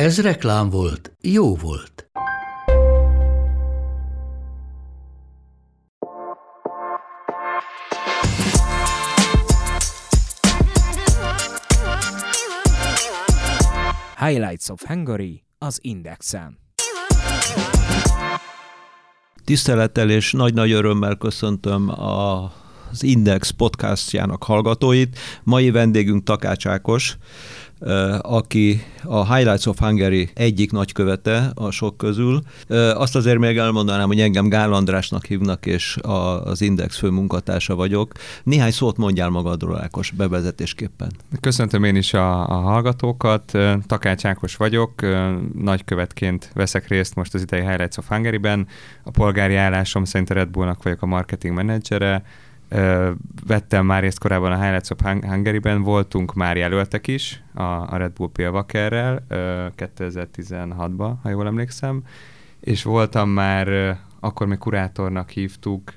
Ez reklám volt, jó volt. Highlights of Hungary az Indexen. Tisztelettel és nagy-nagy örömmel köszöntöm a az Index podcastjának hallgatóit. Mai vendégünk Takács Ákos, aki a Highlights of Hungary egyik nagykövete a sok közül. Azt azért még elmondanám, hogy engem Gál Andrásnak hívnak, és az Index főmunkatársa vagyok. Néhány szót mondjál magadról, Ákos, bevezetésképpen. Köszöntöm én is a, a hallgatókat. Takács Ákos vagyok, nagykövetként veszek részt most az idei Highlights of Hungary-ben. A polgári állásom szerint a Red Bullnak vagyok a marketing menedzsere, vettem már részt korábban a Highlights of Hungary-ben, voltunk már jelöltek is a, a Red Bull Pilvakerrel 2016-ban, ha jól emlékszem, és voltam már, akkor még kurátornak hívtuk,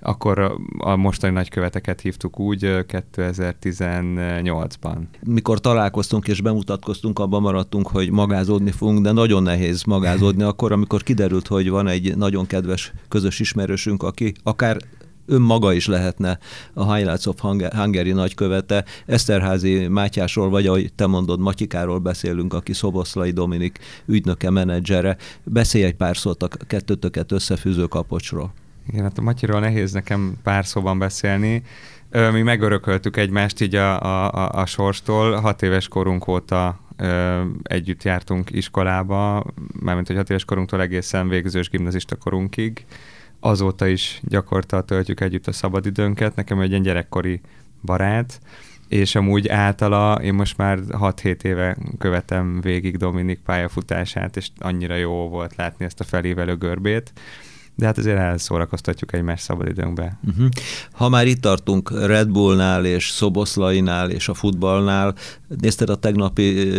akkor a mostani nagyköveteket hívtuk úgy 2018-ban. Mikor találkoztunk és bemutatkoztunk, abban maradtunk, hogy magázódni fogunk, de nagyon nehéz magázódni akkor, amikor kiderült, hogy van egy nagyon kedves közös ismerősünk, aki akár önmaga is lehetne a Highlights of Hungary nagykövete. Eszterházi Mátyásról, vagy ahogy te mondod, Matyikáról beszélünk, aki Szoboszlai Dominik ügynöke, menedzsere. Beszélj egy pár szót a kettőtöket összefűző kapocsról. Igen, hát a Matyiról nehéz nekem pár szóban beszélni. Mi megörököltük egymást így a, a, a sorstól. Hat éves korunk óta ö, együtt jártunk iskolába, mármint hogy hat éves korunktól egészen végzős gimnazista korunkig azóta is gyakorta töltjük együtt a szabadidőnket. Nekem egy ilyen gyerekkori barát, és amúgy általa én most már 6-7 éve követem végig Dominik pályafutását, és annyira jó volt látni ezt a felévelő görbét de hát azért elszórakoztatjuk egymás szabadidőnkbe. Uh-huh. Ha már itt tartunk Red Bullnál és Szoboszlainál és a futballnál, nézted a tegnapi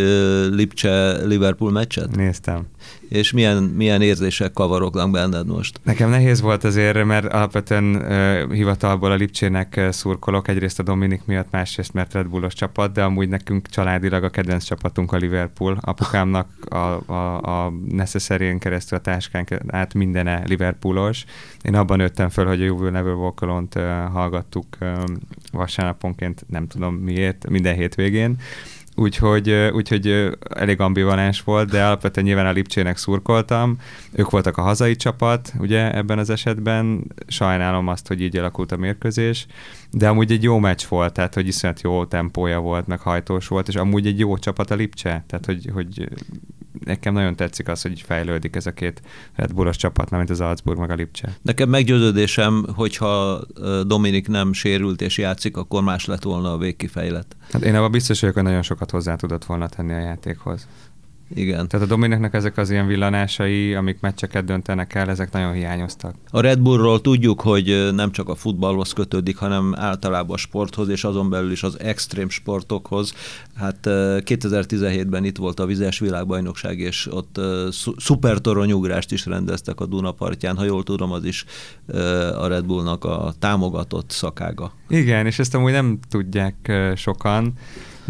Lipcse-Liverpool meccset? Néztem. És milyen, milyen érzések kavarognak benned most? Nekem nehéz volt azért, mert alapvetően uh, hivatalból a Lipcsének szurkolok, egyrészt a Dominik miatt, másrészt mert Red Bullos csapat, de amúgy nekünk családilag a kedvenc csapatunk a Liverpool. Apukámnak a, a, a necessary keresztül a táskán át mindene Liverpoolos. Én abban nőttem föl, hogy a Will Never Walk Alone-t uh, hallgattuk uh, vasárnaponként, nem tudom miért, minden hétvégén úgyhogy, úgyhogy elég ambivalens volt, de alapvetően nyilván a Lipcsének szurkoltam. Ők voltak a hazai csapat, ugye ebben az esetben. Sajnálom azt, hogy így alakult a mérkőzés, de amúgy egy jó meccs volt, tehát hogy iszonyat jó tempója volt, meg hajtós volt, és amúgy egy jó csapat a Lipcse, tehát hogy, hogy nekem nagyon tetszik az, hogy fejlődik ez a két Red Bullos csapat, mint az Salzburg meg a Lipcse. Nekem meggyőződésem, hogyha Dominik nem sérült és játszik, akkor más lett volna a végkifejlet. Hát én abban biztos vagyok, hogy nagyon sokat hozzá tudott volna tenni a játékhoz. Igen. Tehát a Dominiknek ezek az ilyen villanásai, amik meccseket döntenek el, ezek nagyon hiányoztak. A Red Bullról tudjuk, hogy nem csak a futballhoz kötődik, hanem általában a sporthoz, és azon belül is az extrém sportokhoz. Hát 2017-ben itt volt a vizes világbajnokság, és ott szupertoronyugrást is rendeztek a Dunapartján, ha jól tudom, az is a Red Bullnak a támogatott szakága. Igen, és ezt amúgy nem tudják sokan,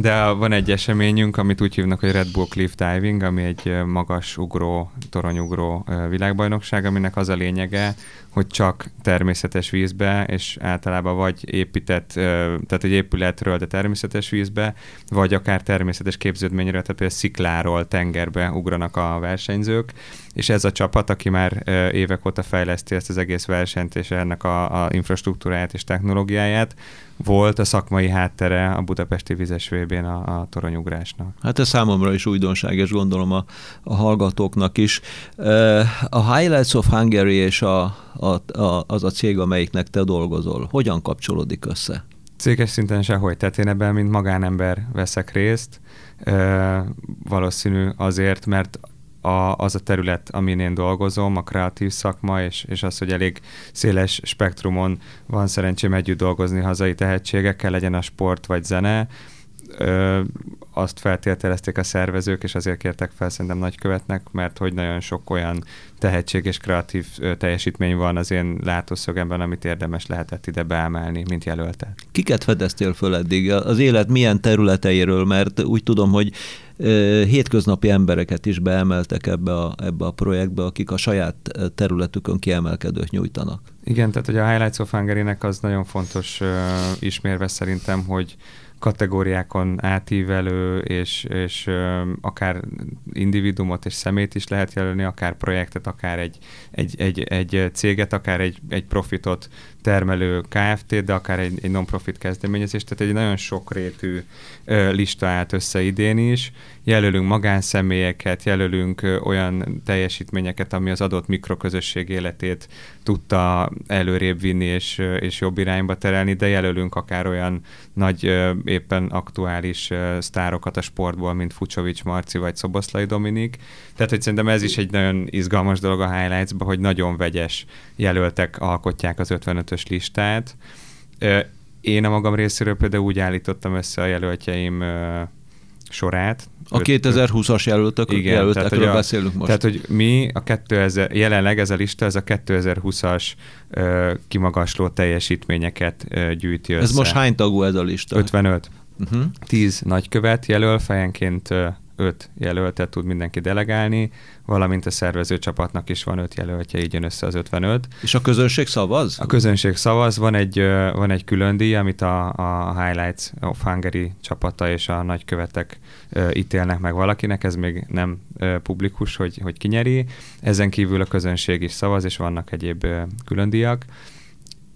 de van egy eseményünk, amit úgy hívnak, hogy Red Bull Cliff Diving, ami egy magas ugró, toronyugró világbajnokság, aminek az a lényege, hogy csak természetes vízbe, és általában vagy épített, tehát egy épületről, de természetes vízbe, vagy akár természetes képződményről, tehát például szikláról tengerbe ugranak a versenyzők, és ez a csapat, aki már évek óta fejleszti ezt az egész versenyt, és ennek a, a infrastruktúráját és technológiáját, volt a szakmai háttere a budapesti vizes vb a, a toronyugrásnak. Hát ez számomra is újdonság, és gondolom a, a hallgatóknak is. A Highlights of Hungary és a, a, a, az a cég, amelyiknek te dolgozol, hogyan kapcsolódik össze? Céges szinten sehogy, tehát én ebben, mint magánember veszek részt. valószínű azért, mert a, az a terület, amin én dolgozom, a kreatív szakma, és, és az, hogy elég széles spektrumon van szerencsém együtt dolgozni hazai tehetségekkel, legyen a sport vagy zene, ö, azt feltételezték a szervezők, és azért kértek fel szerintem nagykövetnek, mert hogy nagyon sok olyan tehetség és kreatív ö, teljesítmény van az én látószögemben, amit érdemes lehetett ide beemelni, mint jelöltet. Kiket fedeztél föl eddig? Az élet milyen területeiről? Mert úgy tudom, hogy hétköznapi embereket is beemeltek ebbe a, ebbe a projektbe, akik a saját területükön kiemelkedőt nyújtanak. Igen, tehát hogy a Highlights of Hungary-nek az nagyon fontos uh, ismérve szerintem, hogy kategóriákon átívelő, és, és akár individumot és szemét is lehet jelölni, akár projektet, akár egy, egy, egy, egy céget, akár egy, egy profitot termelő KFT, de akár egy, egy non-profit kezdeményezés, tehát egy nagyon sokrétű ö, lista állt össze idén is. Jelölünk magánszemélyeket, jelölünk olyan teljesítményeket, ami az adott mikroközösség életét tudta előrébb vinni és, és jobb irányba terelni, de jelölünk akár olyan nagy, éppen aktuális sztárokat a sportból, mint Fucsovics Marci vagy Szoboszlai Dominik. Tehát, hogy szerintem ez is egy nagyon izgalmas dolog a highlights hogy nagyon vegyes jelöltek alkotják az 55-ös listát. Én a magam részéről például úgy állítottam össze a jelöltjeim sorát. A 2020-as jelöltök, igen, jelöltekről tehát, beszélünk most. Tehát, hogy mi a 2000, jelenleg ez a lista, ez a 2020-as ö, kimagasló teljesítményeket ö, gyűjti össze. Ez most hány tagú ez a lista? 55. Uh-huh. 10 nagykövet jelöl, fejenként öt jelöltet tud mindenki delegálni, valamint a szervező csapatnak is van öt jelöltje, így jön össze az 55. És a közönség szavaz? A közönség szavaz, van egy, van egy külön díj, amit a, a Highlights of Hungary csapata és a nagykövetek ítélnek meg valakinek, ez még nem publikus, hogy, hogy kinyeri. Ezen kívül a közönség is szavaz, és vannak egyéb külön díjak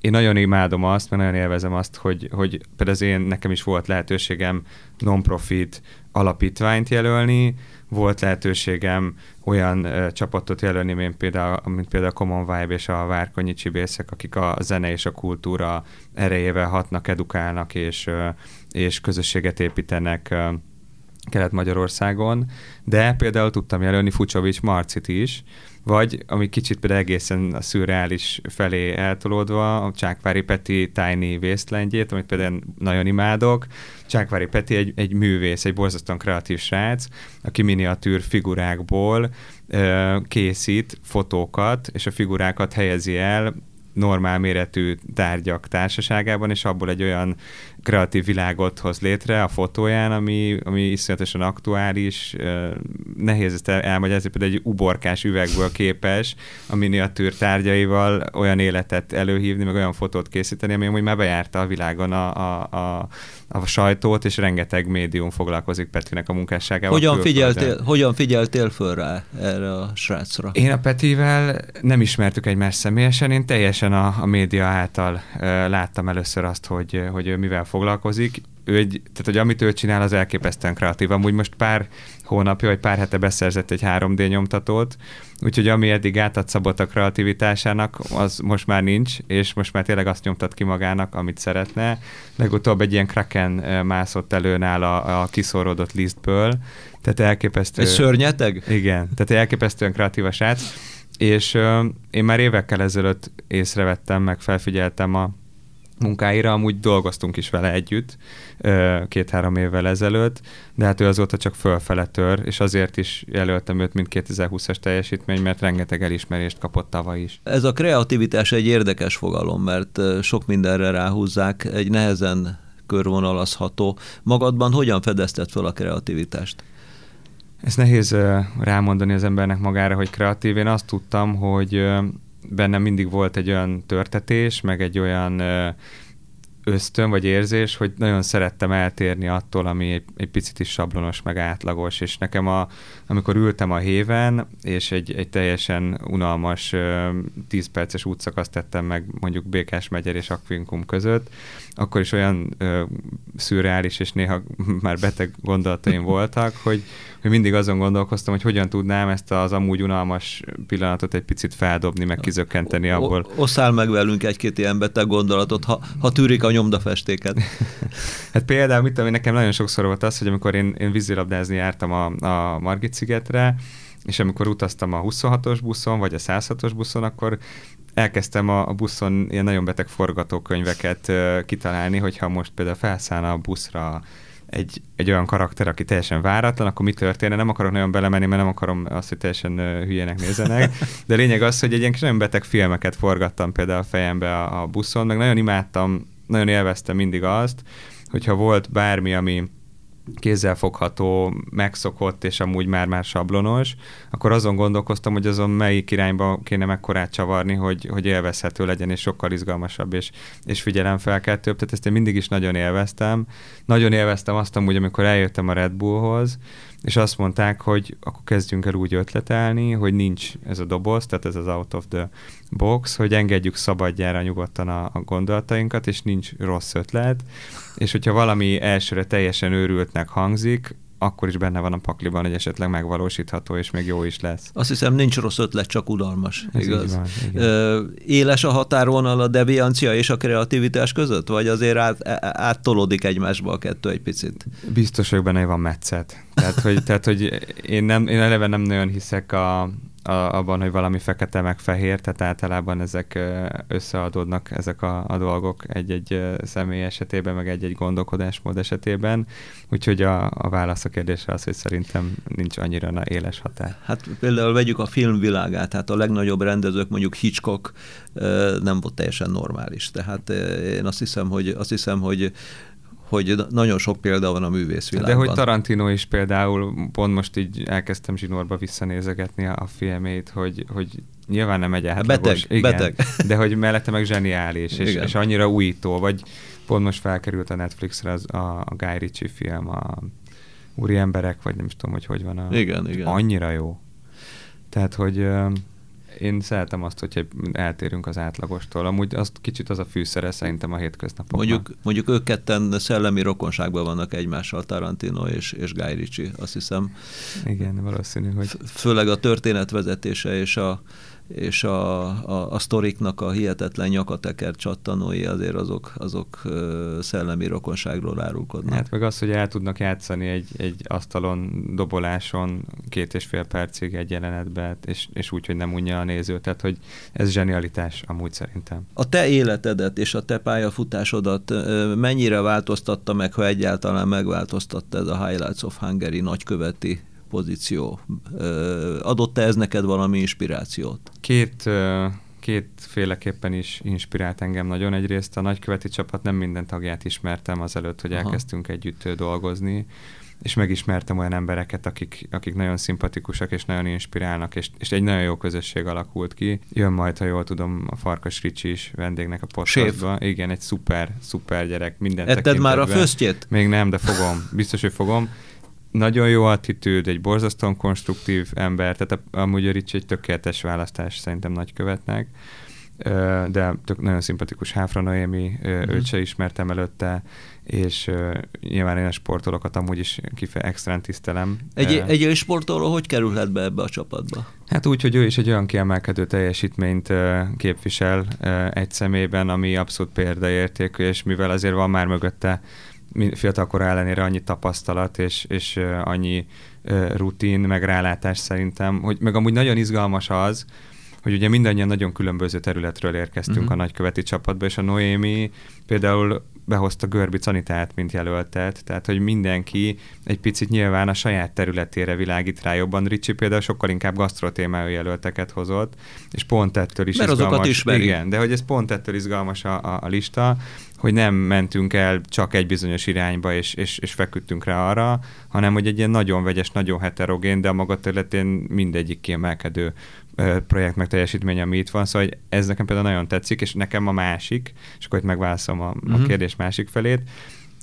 én nagyon imádom azt, mert nagyon élvezem azt, hogy, hogy például az én, nekem is volt lehetőségem non-profit alapítványt jelölni, volt lehetőségem olyan uh, csapatot jelölni, mint például, mint például a Common Vibe és a Várkonyi Csibészek, akik a zene és a kultúra erejével hatnak, edukálnak és, uh, és közösséget építenek uh, Kelet-Magyarországon, de például tudtam jelölni Fucsovics Marcit is, vagy ami kicsit például egészen a szürreális felé eltolódva, a Csákvári Peti Tiny Wastelandjét, amit például nagyon imádok. Csákvári Peti egy, egy művész, egy borzasztóan kreatív srác, aki miniatűr figurákból ö, készít fotókat, és a figurákat helyezi el normál méretű tárgyak társaságában, és abból egy olyan kreatív világot hoz létre a fotóján, ami, ami iszonyatosan aktuális, nehéz ezt elmagyarázni, például egy uborkás üvegből képes a miniatűr tárgyaival olyan életet előhívni, meg olyan fotót készíteni, ami amúgy már bejárta a világon a, a, a, a sajtót, és rengeteg médium foglalkozik Petinek a munkásságával. Hogyan figyeltél, hogyan figyeltél föl rá erre a srácra? Én a Petivel nem ismertük egymást személyesen, én teljesen a, a média által láttam először azt, hogy, hogy ő mivel foglalkozik. Ő egy, tehát, hogy amit ő csinál, az elképesztően kreatív. Amúgy most pár hónapja, vagy pár hete beszerzett egy 3D nyomtatót, úgyhogy ami eddig átad szabott a kreativitásának, az most már nincs, és most már tényleg azt nyomtat ki magának, amit szeretne. Legutóbb egy ilyen Kraken mászott elő nála a kiszorodott listből, tehát elképesztő... Egy szörnyeteg? Igen, tehát elképesztően kreatív a srác, és uh, én már évekkel ezelőtt észrevettem, meg felfigyeltem a munkáira, amúgy dolgoztunk is vele együtt két-három évvel ezelőtt, de hát ő azóta csak fölfele tör, és azért is jelöltem őt, mint 2020-as teljesítmény, mert rengeteg elismerést kapott tavaly is. Ez a kreativitás egy érdekes fogalom, mert sok mindenre ráhúzzák, egy nehezen körvonalazható. Magadban hogyan fedezted fel a kreativitást? Ez nehéz rámondani az embernek magára, hogy kreatív. Én azt tudtam, hogy bennem mindig volt egy olyan törtetés, meg egy olyan ösztön vagy érzés, hogy nagyon szerettem eltérni attól, ami egy, egy picit is sablonos, meg átlagos, és nekem a, amikor ültem a héven, és egy, egy teljesen unalmas 10 perces útszakaszt tettem meg mondjuk Békás megyer és Akvinkum között, akkor is olyan ö, szürreális és néha már beteg gondolataim voltak, hogy, hogy mindig azon gondolkoztam, hogy hogyan tudnám ezt az amúgy unalmas pillanatot egy picit feldobni, meg kizökkenteni abból. Osszál meg velünk egy-két ilyen beteg gondolatot, ha, ha tűrik a nyomdafestéket. hát például, mit tudom, nekem nagyon sokszor volt az, hogy amikor én, én vízilabdázni jártam a, a Margit szigetre, és amikor utaztam a 26-os buszon, vagy a 106-os buszon, akkor elkezdtem a, buszon ilyen nagyon beteg forgatókönyveket uh, kitalálni, hogyha most például felszállna a buszra egy, egy olyan karakter, aki teljesen váratlan, akkor mi történne? Nem akarok nagyon belemenni, mert nem akarom azt, hogy teljesen hülyének nézzenek. De lényeg az, hogy egy ilyen nagyon beteg filmeket forgattam például a fejembe a, a buszon, meg nagyon imádtam, nagyon élveztem mindig azt, hogyha volt bármi, ami kézzelfogható, megszokott, és amúgy már-már sablonos, akkor azon gondolkoztam, hogy azon melyik irányba kéne mekkorát csavarni, hogy, hogy élvezhető legyen, és sokkal izgalmasabb, és, és figyelemfelkeltőbb. Tehát ezt én mindig is nagyon élveztem. Nagyon élveztem azt amúgy, amikor eljöttem a Red Bullhoz, és azt mondták, hogy akkor kezdjünk el úgy ötletelni, hogy nincs ez a doboz, tehát ez az out of the box, hogy engedjük szabadjára nyugodtan a, a gondolatainkat, és nincs rossz ötlet, és hogyha valami elsőre teljesen őrültnek hangzik, akkor is benne van a pakliban, hogy esetleg megvalósítható, és még jó is lesz. Azt hiszem, nincs rossz ötlet, csak udalmas. Ez igaz? Van, igen. Éles a határvonal a deviancia és a kreativitás között, vagy azért át, áttolódik egymásba a kettő egy picit? Biztos vagyok benne, hogy van metszet. Tehát, hogy, tehát, hogy én, nem, én eleve nem nagyon hiszek a, a, abban, hogy valami fekete meg fehér, tehát általában ezek összeadódnak ezek a, a dolgok egy-egy személy esetében, meg egy-egy gondolkodásmód esetében. Úgyhogy a, a válasz a kérdésre az, hogy szerintem nincs annyira na éles határ. Hát például vegyük a filmvilágát, hát a legnagyobb rendezők, mondjuk Hitchcock nem volt teljesen normális. Tehát én azt hiszem, hogy, azt hiszem, hogy hogy nagyon sok példa van a művészvilágban. De hogy Tarantino is például, pont most így elkezdtem zsinórba visszanézegetni a filmét, hogy, hogy nyilván nem egy átlagos. Beteg, igen, beteg. De hogy mellette meg zseniális, és, és annyira újító, vagy pont most felkerült a Netflixre az, a, a Guy Ritchie film, a Úri emberek, vagy nem is tudom, hogy hogy van. A, igen, igen. Annyira jó. Tehát, hogy én szeretem azt, hogyha eltérünk az átlagostól. Amúgy azt kicsit az a fűszere szerintem a hétköznapokban. Mondjuk, mondjuk ők ketten szellemi rokonságban vannak egymással, Tarantino és, és Guy Ritchie, azt hiszem. Igen, valószínű, hogy... Főleg a történetvezetése és a, és a, a, a sztoriknak a hihetetlen nyakateker csattanói azért azok, azok szellemi rokonságról árulkodnak. Hát meg az, hogy el tudnak játszani egy, egy asztalon, doboláson két és fél percig egy jelenetbe, és, és úgy, hogy nem unja a néző. Tehát, hogy ez zsenialitás amúgy szerintem. A te életedet és a te pályafutásodat mennyire változtatta meg, ha egyáltalán megváltoztatta ez a Highlights of Hungary nagyköveti pozíció. Adott-e ez neked valami inspirációt? Két, kétféleképpen is inspirált engem nagyon. Egyrészt a nagyköveti csapat nem minden tagját ismertem azelőtt, hogy Aha. elkezdtünk együtt dolgozni, és megismertem olyan embereket, akik, akik nagyon szimpatikusak és nagyon inspirálnak, és, és egy nagyon jó közösség alakult ki. Jön majd, ha jól tudom, a Farkas Ricsi is vendégnek a podcastba. Igen, egy szuper, szuper gyerek. Minden Etted már a főztjét? Még nem, de fogom. Biztos, hogy fogom nagyon jó attitűd, egy borzasztóan konstruktív ember, tehát amúgy a Ricsi egy tökéletes választás szerintem nagykövetnek, de tök, nagyon szimpatikus Háfra Noémi, mm. őt se ismertem előtte, és nyilván én a sportolókat amúgy is kife extrán tisztelem. Egy, egy sportoló hogy kerülhet be ebbe a csapatba? Hát úgy, hogy ő is egy olyan kiemelkedő teljesítményt képvisel egy szemében, ami abszolút példaértékű, és mivel azért van már mögötte fiatalkor ellenére annyi tapasztalat és, és annyi rutin, meg rálátás szerintem, hogy meg amúgy nagyon izgalmas az, hogy ugye mindannyian nagyon különböző területről érkeztünk uh-huh. a nagyköveti csapatba, és a Noémi például behozta Görbi Canitát, mint jelöltet, tehát hogy mindenki egy picit nyilván a saját területére világít rá jobban. Ricsi például sokkal inkább gasztrotémájú jelölteket hozott, és pont ettől is Mert izgalmas. azokat ismeri. Igen, de hogy ez pont ettől izgalmas a, a, a lista, hogy nem mentünk el csak egy bizonyos irányba, és, és, és feküdtünk rá arra, hanem hogy egy ilyen nagyon vegyes, nagyon heterogén, de a maga területén mindegyik kiemelkedő projekt meg teljesítmény, ami itt van, szóval ez nekem például nagyon tetszik, és nekem a másik, és akkor itt megválaszolom a, uh-huh. a mhm. kérdés másik felét,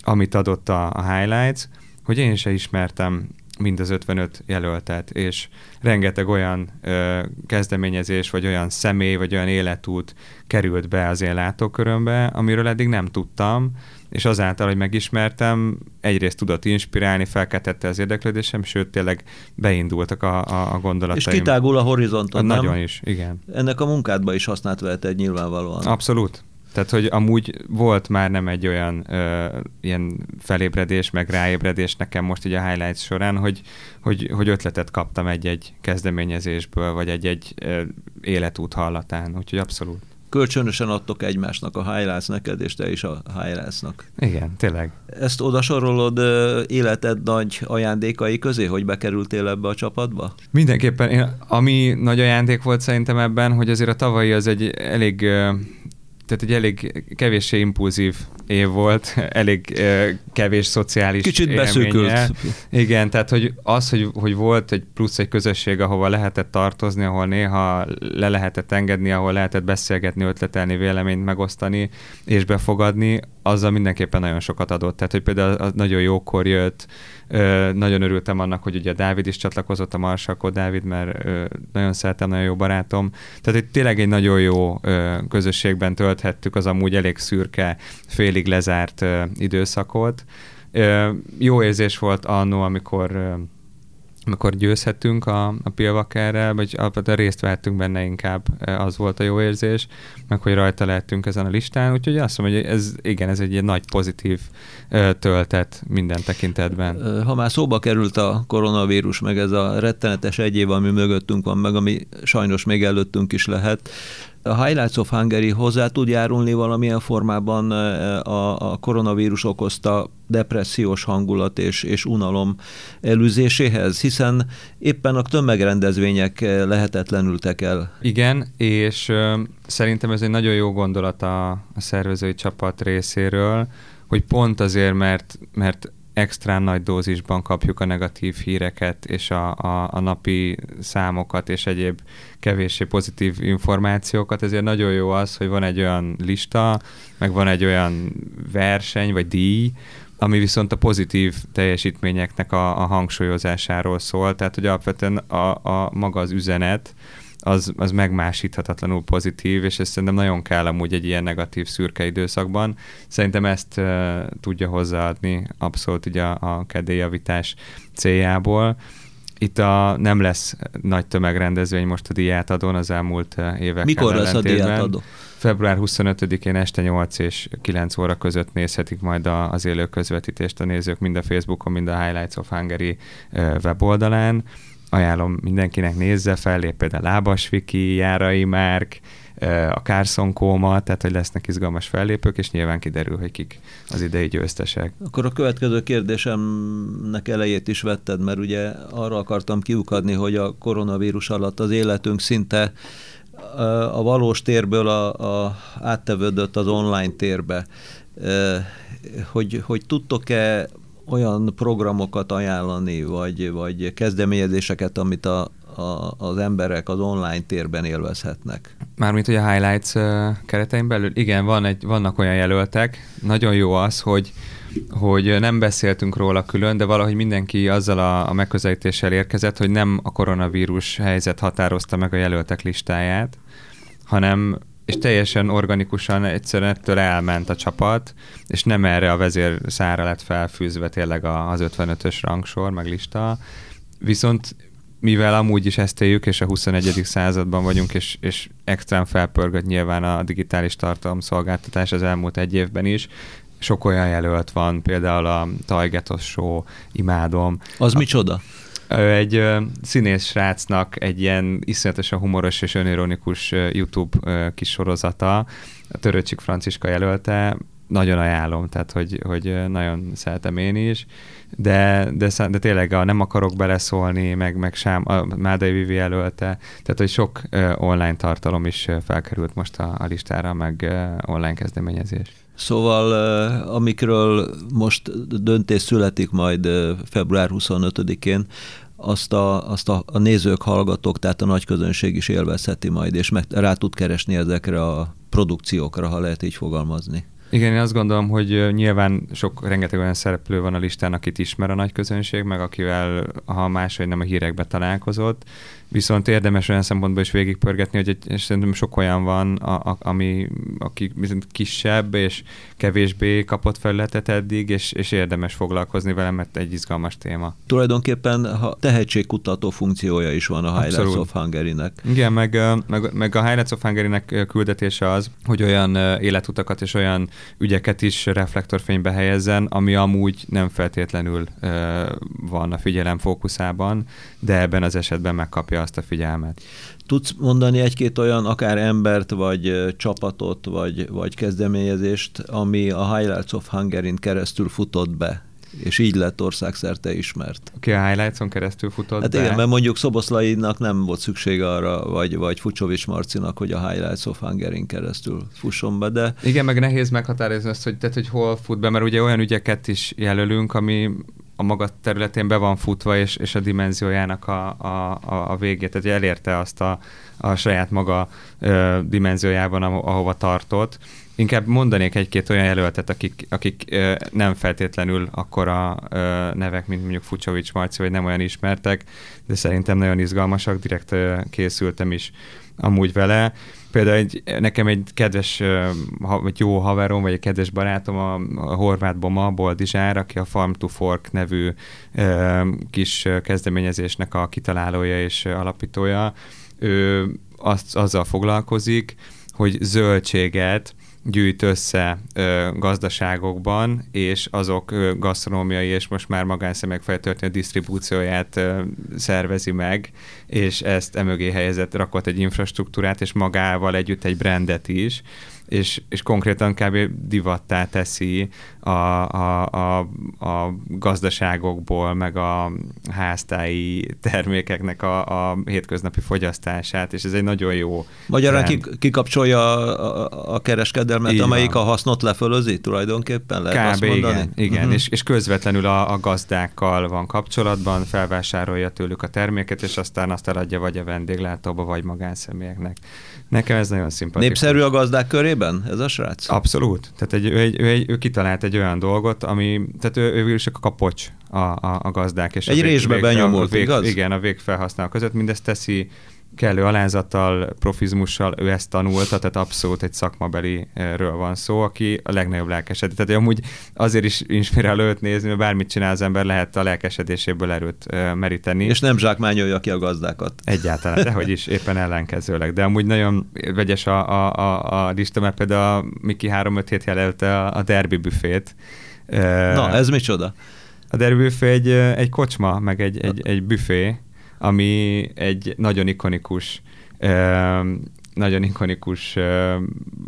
amit adott a, a Highlights, hogy én se ismertem mind az 55 jelöltet, és rengeteg olyan ö, kezdeményezés, vagy olyan személy, vagy olyan életút került be az én látókörömbe, amiről eddig nem tudtam, és azáltal, hogy megismertem, egyrészt tudott inspirálni, felkeltette az érdeklődésem, sőt, tényleg beindultak a, a, a gondolataim. És kitágul a horizonton, Nagyon nem? is, igen. Ennek a munkádba is használt vehet egy nyilvánvalóan. Abszolút. Tehát, hogy amúgy volt már nem egy olyan ö, ilyen felébredés, meg ráébredés nekem most így a highlights során, hogy, hogy, hogy ötletet kaptam egy-egy kezdeményezésből, vagy egy-egy életút hallatán, úgyhogy abszolút kölcsönösen adtok egymásnak a highlights neked, és te is a highlights-nak. Igen, tényleg. Ezt oda sorolod életed nagy ajándékai közé, hogy bekerültél ebbe a csapatba? Mindenképpen. Én, ami nagy ajándék volt szerintem ebben, hogy azért a tavalyi az egy elég tehát egy elég kevéssé impulzív év volt, elég kevés szociális Kicsit beszűkült. Igen, tehát hogy az, hogy, hogy volt egy plusz egy közösség, ahova lehetett tartozni, ahol néha le lehetett engedni, ahol lehetett beszélgetni, ötletelni, véleményt megosztani és befogadni, azzal mindenképpen nagyon sokat adott. Tehát, hogy például az nagyon jókor jött, nagyon örültem annak, hogy ugye Dávid is csatlakozott a Marsakó Dávid, mert nagyon szeretem, nagyon jó barátom. Tehát itt tényleg egy nagyon jó közösségben tölthettük az amúgy elég szürke, félig lezárt időszakot. Jó érzés volt annó, amikor amikor győzhetünk a, a Pilvakerrel, vagy a részt vehettünk benne inkább, az volt a jó érzés, meg hogy rajta lehetünk ezen a listán, úgyhogy azt mondom, hogy ez igen, ez egy nagy pozitív töltet minden tekintetben. Ha már szóba került a koronavírus, meg ez a rettenetes egy év, ami mögöttünk van, meg ami sajnos még előttünk is lehet, a Highlights of Hungary hozzá tud járulni valamilyen formában a, a koronavírus okozta depressziós hangulat és, és unalom elűzéséhez, hiszen éppen a tömegrendezvények lehetetlenültek el. Igen, és szerintem ez egy nagyon jó gondolat a, a szervezői csapat részéről, hogy pont azért, mert, mert extra nagy dózisban kapjuk a negatív híreket és a, a, a napi számokat és egyéb kevéssé pozitív információkat, ezért nagyon jó az, hogy van egy olyan lista, meg van egy olyan verseny vagy díj, ami viszont a pozitív teljesítményeknek a, a hangsúlyozásáról szól, tehát hogy alapvetően a, a maga az üzenet, az, az megmásíthatatlanul pozitív, és ez szerintem nagyon kell amúgy egy ilyen negatív szürke időszakban. Szerintem ezt uh, tudja hozzáadni abszolút ugye a, a kedélyjavítás céljából. Itt a, nem lesz nagy tömegrendezvény most a diátadón az elmúlt évekkel Mikor lesz a diátadó? Február 25-én este 8 és 9 óra között nézhetik majd a, az élő közvetítést a nézők mind a Facebookon, mind a Highlights of Hungary weboldalán ajánlom mindenkinek nézze fel, például Lábas Viki, Járai Márk, a Carson Kóma, tehát hogy lesznek izgalmas fellépők, és nyilván kiderül, hogy kik az idei győztesek. Akkor a következő kérdésemnek elejét is vetted, mert ugye arra akartam kiukadni, hogy a koronavírus alatt az életünk szinte a valós térből a, a áttevődött az online térbe. Hogy, hogy tudtok-e olyan programokat ajánlani, vagy, vagy kezdeményezéseket, amit a, a, az emberek az online térben élvezhetnek. Mármint, hogy a highlights keretein belül, igen, van egy, vannak olyan jelöltek. Nagyon jó az, hogy hogy nem beszéltünk róla külön, de valahogy mindenki azzal a, a megközelítéssel érkezett, hogy nem a koronavírus helyzet határozta meg a jelöltek listáját, hanem és teljesen organikusan egyszerűen ettől elment a csapat, és nem erre a vezér szára lett felfűzve tényleg az 55-ös rangsor, meg lista. Viszont mivel amúgy is ezt éljük, és a 21. században vagyunk, és, és extrán felpörgött nyilván a digitális tartalomszolgáltatás az elmúlt egy évben is, sok olyan jelölt van, például a Tajgetos Show, imádom. Az a, micsoda? Egy színész srácnak egy ilyen iszonyatosan humoros és önironikus YouTube kis sorozata, a Töröcsik Franciska jelölte, nagyon ajánlom, tehát hogy, hogy nagyon szeretem én is, de, de, de tényleg a nem akarok beleszólni, meg, meg sem, a Mádai Vivi jelölte, tehát hogy sok online tartalom is felkerült most a, a listára, meg online kezdeményezés. Szóval, amikről most döntés születik majd február 25-én, azt a, azt a, a nézők, hallgatók, tehát a nagy közönség is élvezheti majd, és meg, rá tud keresni ezekre a produkciókra, ha lehet így fogalmazni. Igen, én azt gondolom, hogy nyilván sok, rengeteg olyan szereplő van a listán, akit ismer a nagy közönség, meg akivel, ha máshogy nem a hírekbe találkozott, viszont érdemes olyan szempontból is végigpörgetni, hogy egy, és szerintem sok olyan van, a, a, ami, aki viszont kisebb és kevésbé kapott felületet eddig, és, és érdemes foglalkozni vele, mert egy izgalmas téma. Tulajdonképpen ha tehetségkutató funkciója is van a Highlights Abszolút. of Hungary-nek. Igen, meg, meg, meg a Highlights of Hungary-nek küldetése az, hogy olyan életutakat és olyan ügyeket is reflektorfénybe helyezzen, ami amúgy nem feltétlenül van a figyelem fókuszában, de ebben az esetben megkapja azt a figyelmet. Tudsz mondani egy-két olyan akár embert, vagy csapatot, vagy, vagy kezdeményezést, ami a Highlights of Hungary-n keresztül futott be és így lett országszerte ismert. Aki a Highlights-on keresztül futott Hát be. igen, mert mondjuk Szoboszlainak nem volt szüksége arra, vagy, vagy Fucsovics Marcinak, hogy a Highlights of hungary keresztül fusson be, de... Igen, meg nehéz meghatározni azt, hogy, tehát, hogy hol fut be, mert ugye olyan ügyeket is jelölünk, ami a maga területén be van futva, és, és a dimenziójának a, a, a, végét, tehát elérte azt a, a saját maga ö, dimenziójában, ahova tartott. Inkább mondanék egy-két olyan jelöltet, akik, akik ö, nem feltétlenül akkora ö, nevek, mint mondjuk Fucsovics Marci, vagy nem olyan ismertek, de szerintem nagyon izgalmasak, direkt ö, készültem is amúgy vele. Például egy, nekem egy kedves, vagy jó haverom, vagy egy kedves barátom, a, a horvát Boma, Boldizsár, aki a Farm to Fork nevű kis kezdeményezésnek a kitalálója és alapítója. Ő azt, azzal foglalkozik, hogy zöldséget gyűjt össze ö, gazdaságokban, és azok ö, gasztronómiai és most már magánszemek felé történő disztribúcióját ö, szervezi meg, és ezt emögé helyezett, rakott egy infrastruktúrát, és magával együtt egy brandet is, és, és konkrétan kb. divattá teszi a, a, a, a gazdaságokból, meg a háztáji termékeknek a, a hétköznapi fogyasztását, és ez egy nagyon jó Magyarán kikapcsolja a, a kereskedelmet, Így amelyik van. a hasznot lefölözi tulajdonképpen, lehet Kb. azt mondani? Igen, igen. Uh-huh. És, és közvetlenül a, a gazdákkal van kapcsolatban, felvásárolja tőlük a terméket, és aztán azt eladja vagy a vendéglátóba, vagy magánszemélyeknek. Nekem ez nagyon szimpatikus. Népszerű a gazdák körében ez a srác? Abszolút. Tehát egy, ő, egy, ő, egy, ő kitalált egy olyan dolgot, ami, tehát ő, ő is a kapocs a, a, a gazdák. És egy a vég, részbe vég, benyomult, vég, igaz? Igen, a végfelhasználók között mindezt teszi kellő alázattal, profizmussal ő ezt tanulta, tehát abszolút egy szakmabeliről van szó, aki a legnagyobb lelkesedés. Tehát amúgy azért is inspirál őt nézni, mert bármit csinál az ember, lehet a lelkesedéséből erőt meríteni. És nem zsákmányolja ki a gazdákat. Egyáltalán, dehogy is, éppen ellenkezőleg. De amúgy nagyon vegyes a, a, a, a lista, mert például a Miki 3-5 hét jelelte a, a derbi büfét. Na, ez micsoda? A derbi büfé egy, egy kocsma, meg egy, egy, egy büfé, ami egy nagyon ikonikus nagyon ikonikus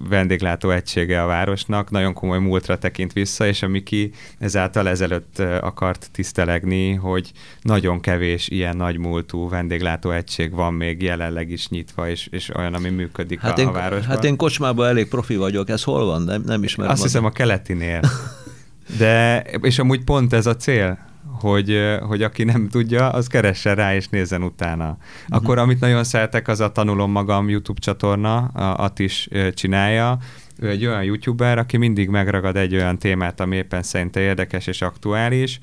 vendéglátó egysége a városnak, nagyon komoly múltra tekint vissza, és a Miki ezáltal ezelőtt akart tisztelegni, hogy nagyon kevés ilyen nagy múltú vendéglátó egység van még jelenleg is nyitva, és, és olyan, ami működik hát a, én, a városban. Hát én kocsmában elég profi vagyok, ez hol van? Nem, nem ismerem. Azt hiszem a keletinél. De, és amúgy pont ez a cél, hogy, hogy aki nem tudja, az keresse rá és nézzen utána. Uh-huh. Akkor amit nagyon szeretek, az a Tanulom Magam YouTube csatorna, a, is csinálja. Ő egy olyan youtuber, aki mindig megragad egy olyan témát, ami éppen szerinte érdekes és aktuális,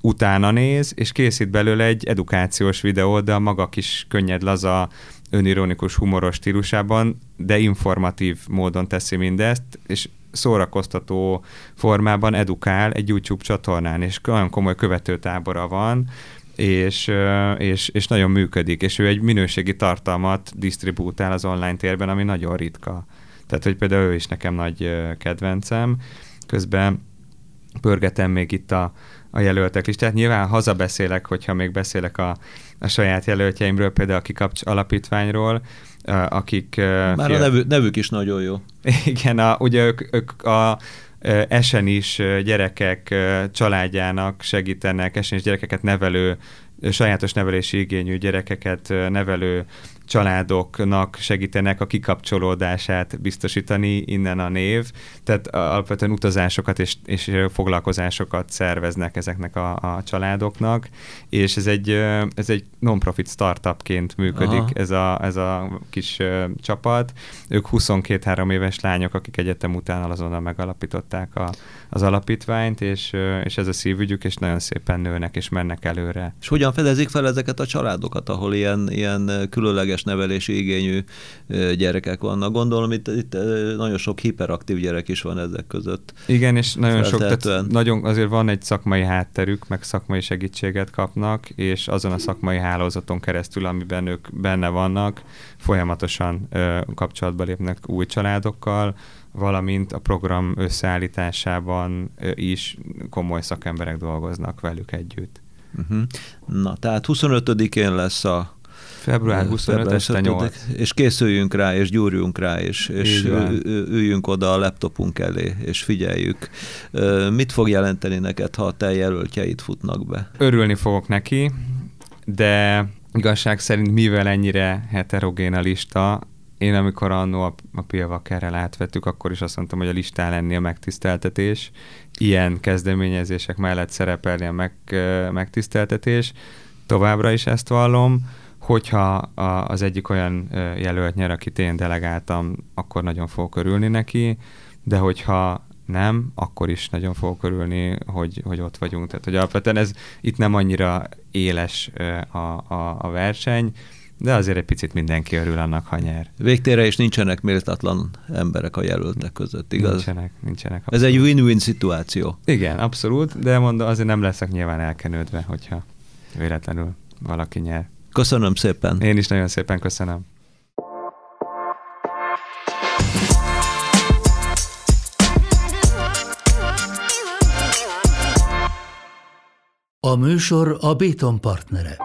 utána néz, és készít belőle egy edukációs videót, de a maga kis könnyed, laza, önironikus, humoros stílusában, de informatív módon teszi mindezt, és szórakoztató formában edukál egy YouTube csatornán, és nagyon komoly követőtábora van, és, és, és nagyon működik, és ő egy minőségi tartalmat disztribútál az online térben, ami nagyon ritka. Tehát, hogy például ő is nekem nagy kedvencem. Közben pörgetem még itt a, a jelöltek listát. Nyilván hazabeszélek, hogyha még beszélek a, a saját jelöltjeimről, például a Kikapcs alapítványról, akik... Már fia... a nevük, nevük is nagyon jó. Igen, a, ugye ők, ők a esen is gyerekek családjának segítenek, esen is gyerekeket nevelő, sajátos nevelési igényű gyerekeket nevelő családoknak segítenek a kikapcsolódását biztosítani, innen a név. Tehát alapvetően utazásokat és, és foglalkozásokat szerveznek ezeknek a, a családoknak, és ez egy, ez egy non-profit startupként működik ez a, ez a kis csapat. Ők 22-3 éves lányok, akik egyetem után azonnal megalapították a, az alapítványt, és, és ez a szívügyük, és nagyon szépen nőnek, és mennek előre. És hogyan fedezik fel ezeket a családokat, ahol ilyen, ilyen különleges nevelési igényű gyerekek vannak? Gondolom, itt, itt nagyon sok hiperaktív gyerek is van ezek között. Igen, és nagyon sok, tehát nagyon, azért van egy szakmai hátterük, meg szakmai segítséget kapnak, és azon a szakmai hálózaton keresztül, amiben ők benne vannak, folyamatosan ö, kapcsolatba lépnek új családokkal, valamint a program összeállításában is komoly szakemberek dolgoznak velük együtt. Uh-huh. Na, tehát 25-én lesz a Február 25 este 8. És készüljünk rá, és gyúrjunk rá, és, és üljünk oda a laptopunk elé, és figyeljük. Mit fog jelenteni neked, ha a te jelöltjeid futnak be? Örülni fogok neki, de igazság szerint mivel ennyire heterogén a lista, én amikor annó a, a Pilvakerrel átvettük, akkor is azt mondtam, hogy a listán lenni a megtiszteltetés. Ilyen kezdeményezések mellett szerepelni a meg, megtiszteltetés. Továbbra is ezt vallom. Hogyha a, az egyik olyan jelölt nyer, akit én delegáltam, akkor nagyon fogok örülni neki, de hogyha nem, akkor is nagyon fogok örülni, hogy, hogy ott vagyunk. Tehát, hogy alapvetően ez itt nem annyira éles a, a, a verseny, de azért egy picit mindenki örül annak, ha nyer. Végtére is nincsenek méltatlan emberek a jelöltek között, igaz? Nincsenek, nincsenek. Abszolút. Ez egy win-win szituáció. Igen, abszolút, de mondom, azért nem leszek nyilván elkenődve, hogyha véletlenül valaki nyer. Köszönöm szépen. Én is nagyon szépen köszönöm. A műsor a Béton partnere.